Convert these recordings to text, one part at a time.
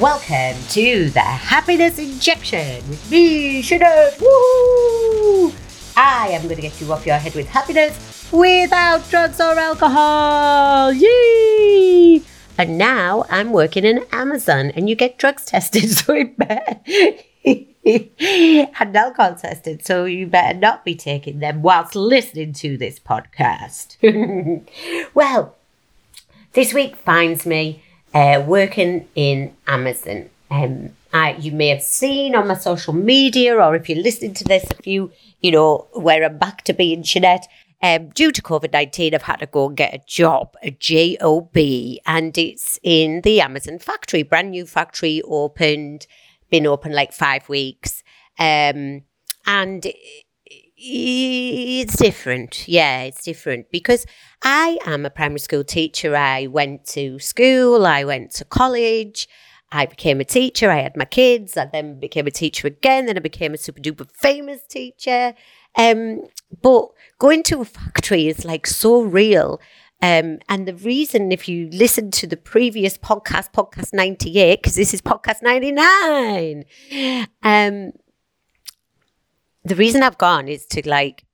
Welcome to the Happiness Injection with me, Sinead. Woo! I am going to get you off your head with happiness without drugs or alcohol. Yay! And now I'm working in Amazon, and you get drugs tested, so it better. and alcohol tested, so you better not be taking them whilst listening to this podcast. well, this week finds me uh, working in Amazon. Um, I, you may have seen on my social media, or if you're listening to this, if you, you know, where I'm back to being Jeanette, um, due to COVID 19, I've had to go and get a job, a job, and it's in the Amazon factory, brand new factory, opened, been open like five weeks. Um, and it's different. Yeah, it's different because I am a primary school teacher. I went to school, I went to college, I became a teacher. I had my kids, I then became a teacher again, then I became a super duper famous teacher. Um, but going to a factory is like so real. Um, and the reason, if you listen to the previous podcast, podcast 98, because this is podcast 99, um, the reason I've gone is to like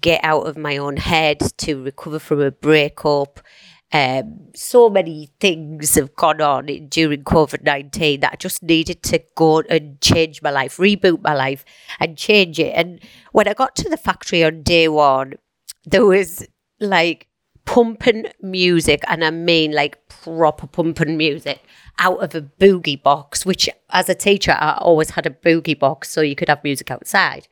get out of my own head, to recover from a breakup. Um, so many things have gone on during COVID 19 that I just needed to go and change my life, reboot my life and change it. And when I got to the factory on day one, there was like pumping music, and I mean like proper pumping music out of a boogie box, which as a teacher, I always had a boogie box so you could have music outside.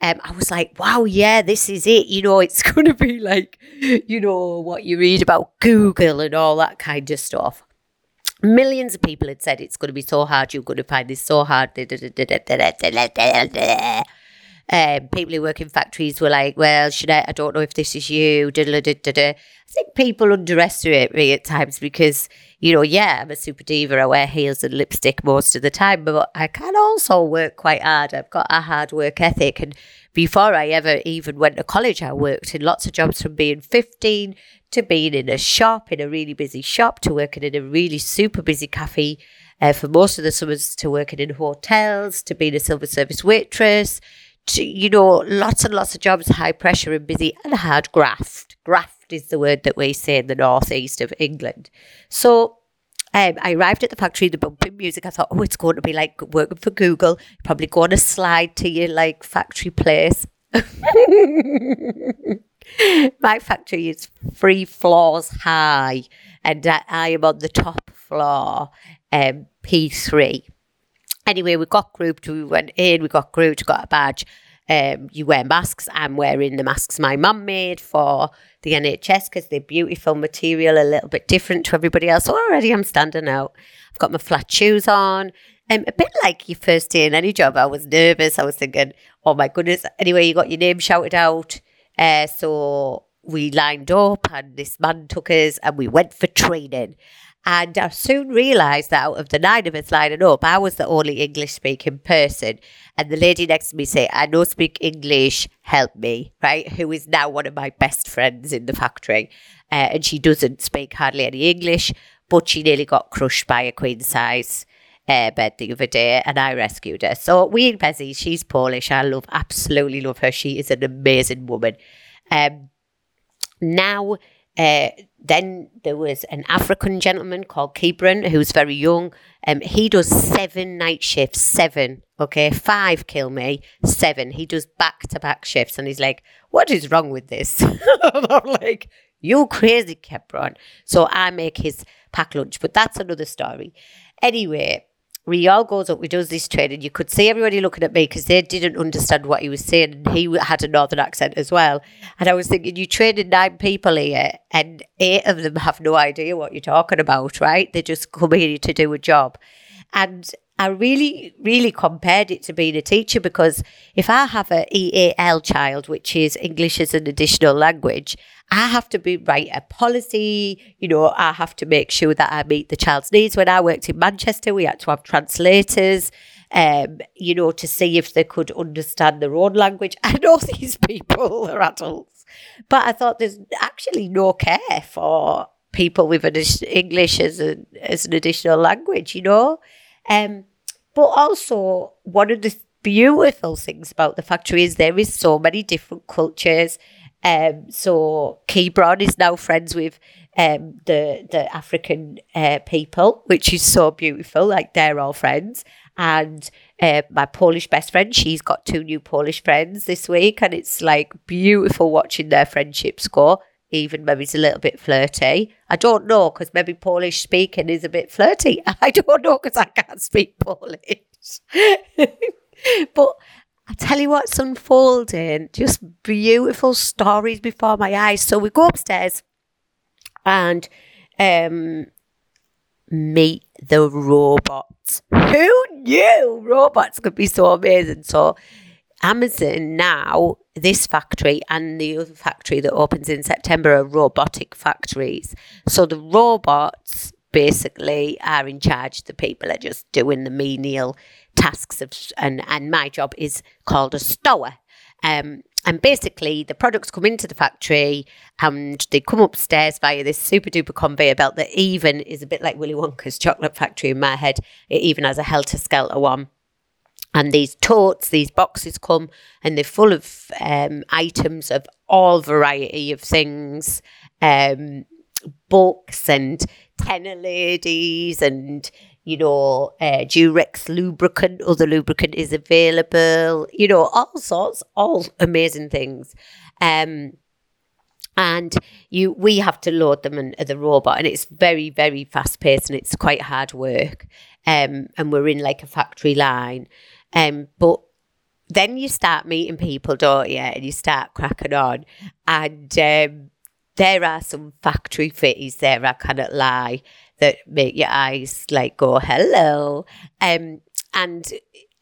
Um, I was like, wow, yeah, this is it. You know, it's going to be like, you know, what you read about Google and all that kind of stuff. Millions of people had said it's going to be so hard, you're going to find this so hard. Um, people who work in factories were like, well, Jeanette, I don't know if this is you. I think people underestimate me at times because, you know, yeah, I'm a super diva. I wear heels and lipstick most of the time, but I can also work quite hard. I've got a hard work ethic. And before I ever even went to college, I worked in lots of jobs from being 15 to being in a shop, in a really busy shop, to working in a really super busy cafe uh, for most of the summers, to working in hotels, to being a silver service waitress you know, lots and lots of jobs, high pressure and busy, and hard graft. Graft is the word that we say in the northeast of England. So um, I arrived at the factory, the bumping music. I thought, oh, it's going to be like working for Google. probably going to slide to your like factory place. My factory is three floors high, and I, I am on the top floor, um, P3 anyway, we got grouped, we went in, we got grouped, got a badge. Um, you wear masks. I'm wearing the masks my mum made for the NHS because they're beautiful material, a little bit different to everybody else. Already I'm standing out. I've got my flat shoes on. Um, a bit like your first day in any job, I was nervous. I was thinking, oh my goodness. Anyway, you got your name shouted out. Uh, so we lined up and this man took us and we went for training. And I soon realised that out of the nine of us lining up, I was the only English speaking person. And the lady next to me said, I know speak English, help me, right? Who is now one of my best friends in the factory. Uh, and she doesn't speak hardly any English, but she nearly got crushed by a queen size uh, bed the other day and I rescued her. So we in Bezzy, she's Polish. I love, absolutely love her. She is an amazing woman. Um, now, uh, then there was an African gentleman called Kibran who's very young. Um, he does seven night shifts, seven. Okay, five kill me, seven. He does back to back shifts, and he's like, "What is wrong with this?" and I'm like, "You crazy, Kibran." So I make his pack lunch, but that's another story. Anyway, Rial goes up, we does this training. You could see everybody looking at me because they didn't understand what he was saying. And he had a northern accent as well. And I was thinking, you trained nine people here, and eight of them have no idea what you're talking about, right? They just come here to do a job. And I really, really compared it to being a teacher because if I have a EAL child, which is English as an additional language, I have to be write a policy. You know, I have to make sure that I meet the child's needs. When I worked in Manchester, we had to have translators. Um, you know, to see if they could understand their own language. I know these people are adults, but I thought there's actually no care for people with an English as, a, as an additional language, you know? Um, but also, one of the beautiful things about the factory is there is so many different cultures. Um, so Kebron is now friends with um, the the African uh, people, which is so beautiful. Like they're all friends, and uh, my Polish best friend, she's got two new Polish friends this week, and it's like beautiful watching their friendships go. Even maybe it's a little bit flirty. I don't know because maybe Polish speaking is a bit flirty. I don't know because I can't speak Polish. but I tell you what's unfolding, just beautiful stories before my eyes. So we go upstairs and um, meet the robots. Who knew robots could be so amazing? So Amazon now, this factory and the other factory that opens in September are robotic factories. So the robots basically are in charge. The people are just doing the menial tasks of, and and my job is called a stower. Um, and basically, the products come into the factory and they come upstairs via this super duper conveyor belt that even is a bit like Willy Wonka's chocolate factory in my head. It even has a helter skelter one. And these totes, these boxes come and they're full of um, items of all variety of things. Um, books and Tena Ladies and you know uh, Durex lubricant other lubricant is available you know all sorts all amazing things. Um and you we have to load them in the robot and it's very very fast paced and it's quite hard work. Um and we're in like a factory line. Um but then you start meeting people don't you? And you start cracking on. And um there are some factory fitties there, I cannot lie, that make your eyes like go, hello. Um, and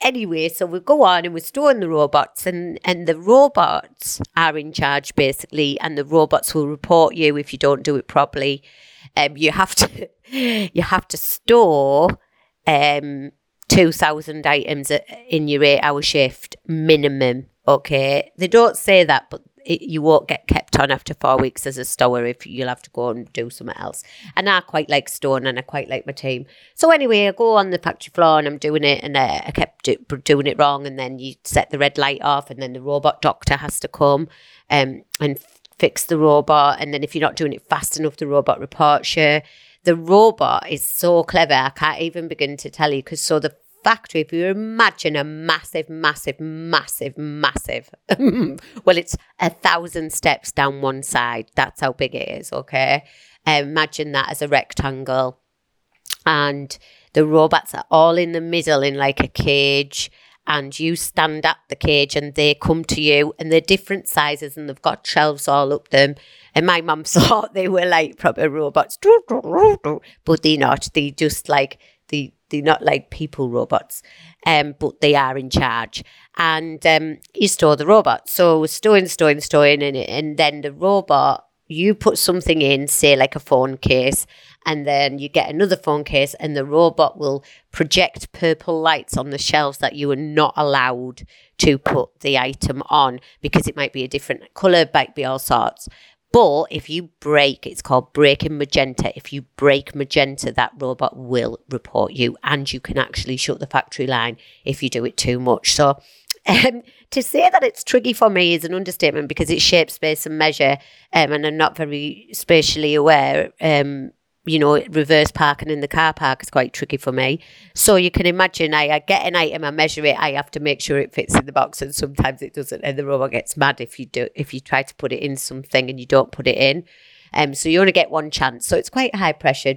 anyway, so we go on and we're storing the robots, and, and the robots are in charge basically, and the robots will report you if you don't do it properly. Um, you have to you have to store um, two thousand items in your eight hour shift minimum. Okay, they don't say that, but it, you won't get kept on after four weeks as a stower if you'll have to go and do something else. And I quite like stone and I quite like my team. So anyway, I go on the factory floor and I'm doing it and uh, I kept do, doing it wrong. And then you set the red light off and then the robot doctor has to come um, and f- fix the robot. And then if you're not doing it fast enough, the robot reports you. The robot is so clever. I can't even begin to tell you because so the factory, if you imagine a massive, massive, massive, massive, well, it's a thousand steps down one side. That's how big it is, okay? Um, imagine that as a rectangle. And the robots are all in the middle in like a cage. And you stand at the cage and they come to you and they're different sizes and they've got shelves all up them. And my mum thought they were like proper robots, but they're not. They just like, they they're not like people robots, um, but they are in charge. And um, you store the robot. So storing, storing, storing, and, and then the robot, you put something in, say like a phone case, and then you get another phone case, and the robot will project purple lights on the shelves that you are not allowed to put the item on because it might be a different color, might be all sorts. But if you break, it's called breaking magenta. If you break magenta, that robot will report you, and you can actually shut the factory line if you do it too much. So, um, to say that it's tricky for me is an understatement because it's shape, space, and measure, um, and I'm not very spatially aware. Um, you know, reverse parking in the car park is quite tricky for me. So you can imagine I, I, get an item, I measure it, I have to make sure it fits in the box, and sometimes it doesn't, and the robot gets mad if you do if you try to put it in something and you don't put it in. Um, so you only get one chance. So it's quite high pressure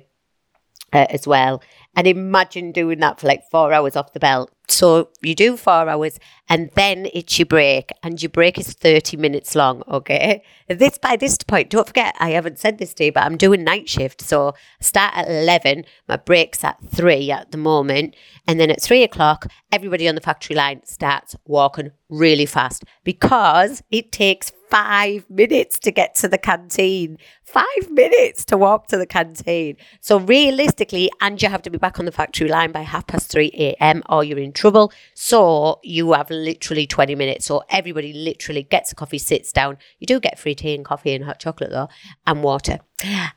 uh, as well. And imagine doing that for like four hours off the belt. So you do four hours and then it's your break, and your break is 30 minutes long. Okay. This by this point, don't forget, I haven't said this to you, but I'm doing night shift. So start at 11, my break's at three at the moment. And then at three o'clock, everybody on the factory line starts walking really fast because it takes five minutes to get to the canteen. Five minutes to walk to the canteen. So realistically, and you have to be back on the factory line by half past 3 a.m. or you're in trouble. So you have literally 20 minutes. So everybody literally gets a coffee, sits down. You do get free tea and coffee and hot chocolate though, and water.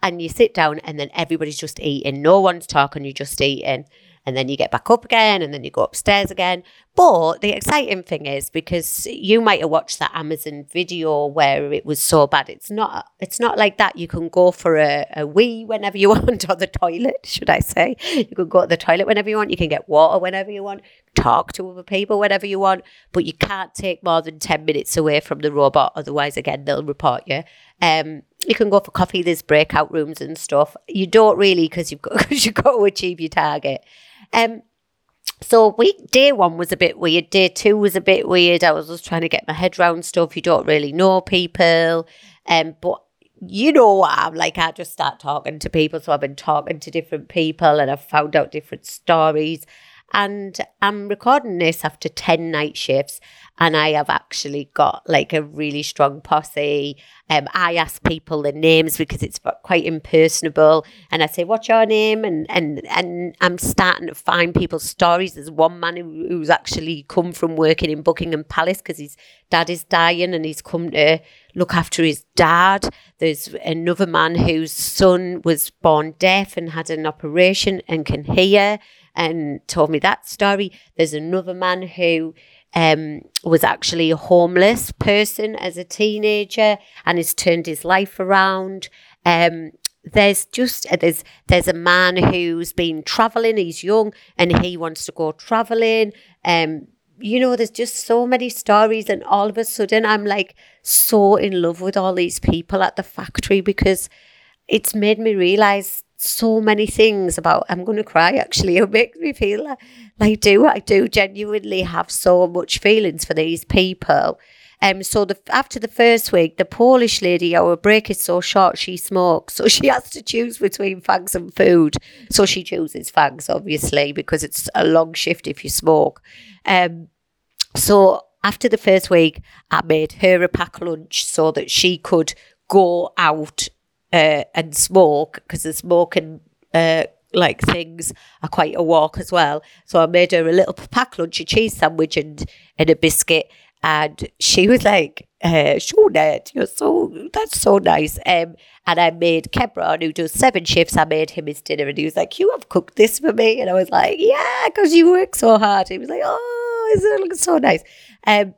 And you sit down and then everybody's just eating. No one's talking, you're just eating. And then you get back up again and then you go upstairs again. But the exciting thing is because you might have watched that Amazon video where it was so bad. It's not it's not like that. You can go for a, a wee whenever you want or the toilet, should I say. You can go to the toilet whenever you want, you can get water whenever you want, talk to other people whenever you want, but you can't take more than ten minutes away from the robot, otherwise again they'll report you. Um, you can go for coffee. There's breakout rooms and stuff. You don't really because you've got because you've got to achieve your target. Um, so week day one was a bit weird. Day two was a bit weird. I was just trying to get my head around stuff. You don't really know people, um, but you know what I'm like. I just start talking to people. So I've been talking to different people, and I've found out different stories. And I'm recording this after 10 night shifts, and I have actually got like a really strong posse. Um, I ask people their names because it's quite impersonable, and I say, "What's your name?" and and and I'm starting to find people's stories. There's one man who, who's actually come from working in Buckingham Palace because his dad is dying, and he's come to look after his dad. There's another man whose son was born deaf and had an operation and can hear and told me that story. There's another man who um, was actually a homeless person as a teenager and has turned his life around. Um, there's just there's there's a man who's been traveling. He's young and he wants to go traveling. Um, you know, there's just so many stories, and all of a sudden, I'm like so in love with all these people at the factory because it's made me realize so many things about I'm going to cry actually. It makes me feel like, I do I do genuinely have so much feelings for these people um so the after the first week the Polish lady our break is so short she smokes so she has to choose between fags and food so she chooses fags obviously because it's a long shift if you smoke um so after the first week I made her a pack lunch so that she could go out uh, and smoke because the smoking uh, like things are quite a walk as well. So I made her a little pack lunch, a cheese sandwich and, and a biscuit. And she was like, uh, Ned, you're so, that's so nice. Um, and I made Kebron, who does seven shifts, I made him his dinner. And he was like, you have cooked this for me? And I was like, yeah, because you work so hard. He was like, oh, it looks so nice. Um,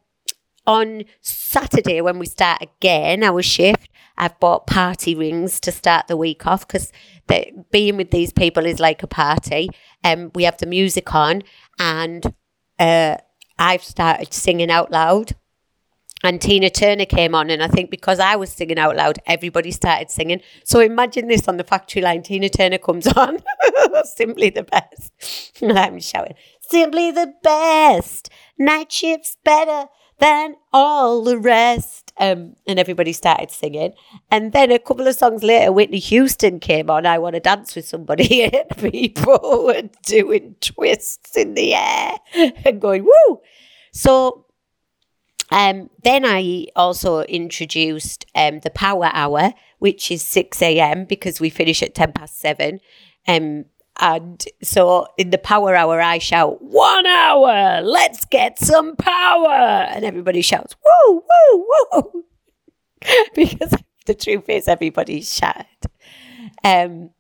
on Saturday, when we start again our shift, I've bought party rings to start the week off because being with these people is like a party. And um, we have the music on, and uh, I've started singing out loud. And Tina Turner came on, and I think because I was singing out loud, everybody started singing. So imagine this on the factory line: Tina Turner comes on, simply the best, I'm shouting, "Simply the best, night shifts better." Than all the rest. Um, and everybody started singing. And then a couple of songs later, Whitney Houston came on, I Want to Dance with Somebody, and people were doing twists in the air and going, woo! So um, then I also introduced um, the Power Hour, which is 6 a.m. because we finish at 10 past 7. Um, and so in the power hour, I shout, one hour, let's get some power. And everybody shouts, woo, woo, woo. because the truth is, everybody's shattered. Um,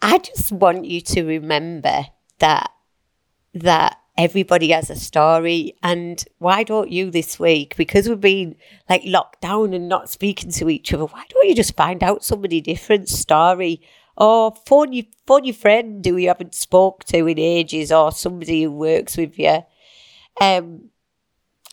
I just want you to remember that that everybody has a story and why don't you this week because we've been like locked down and not speaking to each other why don't you just find out somebody different story or phone your, phone your friend who you haven't spoke to in ages or somebody who works with you. Um,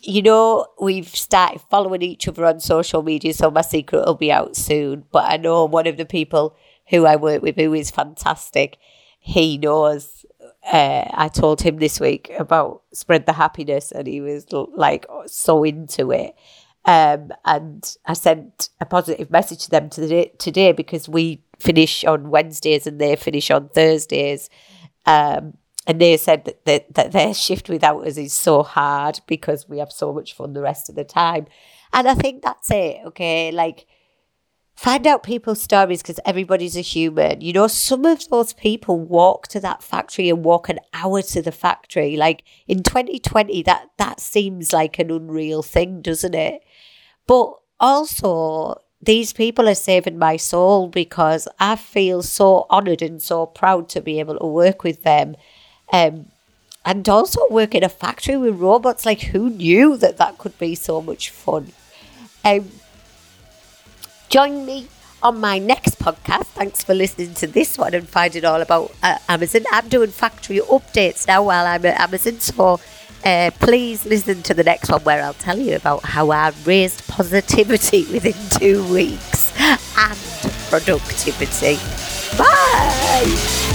you know, we've started following each other on social media, so my secret will be out soon. But I know one of the people who I work with who is fantastic. He knows. Uh, I told him this week about spread the happiness, and he was like so into it. Um, and I sent a positive message to them today because we finish on Wednesdays and they finish on Thursdays. Um, and they said that, that, that their shift without us is so hard because we have so much fun the rest of the time. And I think that's it, okay? Like, find out people's stories because everybody's a human. You know, some of those people walk to that factory and walk an hour to the factory. Like in 2020, that, that seems like an unreal thing, doesn't it? But also, these people are saving my soul because I feel so honoured and so proud to be able to work with them. Um, and also work in a factory with robots. Like, who knew that that could be so much fun? Um, join me on my next podcast. Thanks for listening to this one and finding all about uh, Amazon. I'm doing factory updates now while I'm at Amazon, so uh, please listen to the next one where I'll tell you about how I raised positivity within two weeks and productivity. Bye.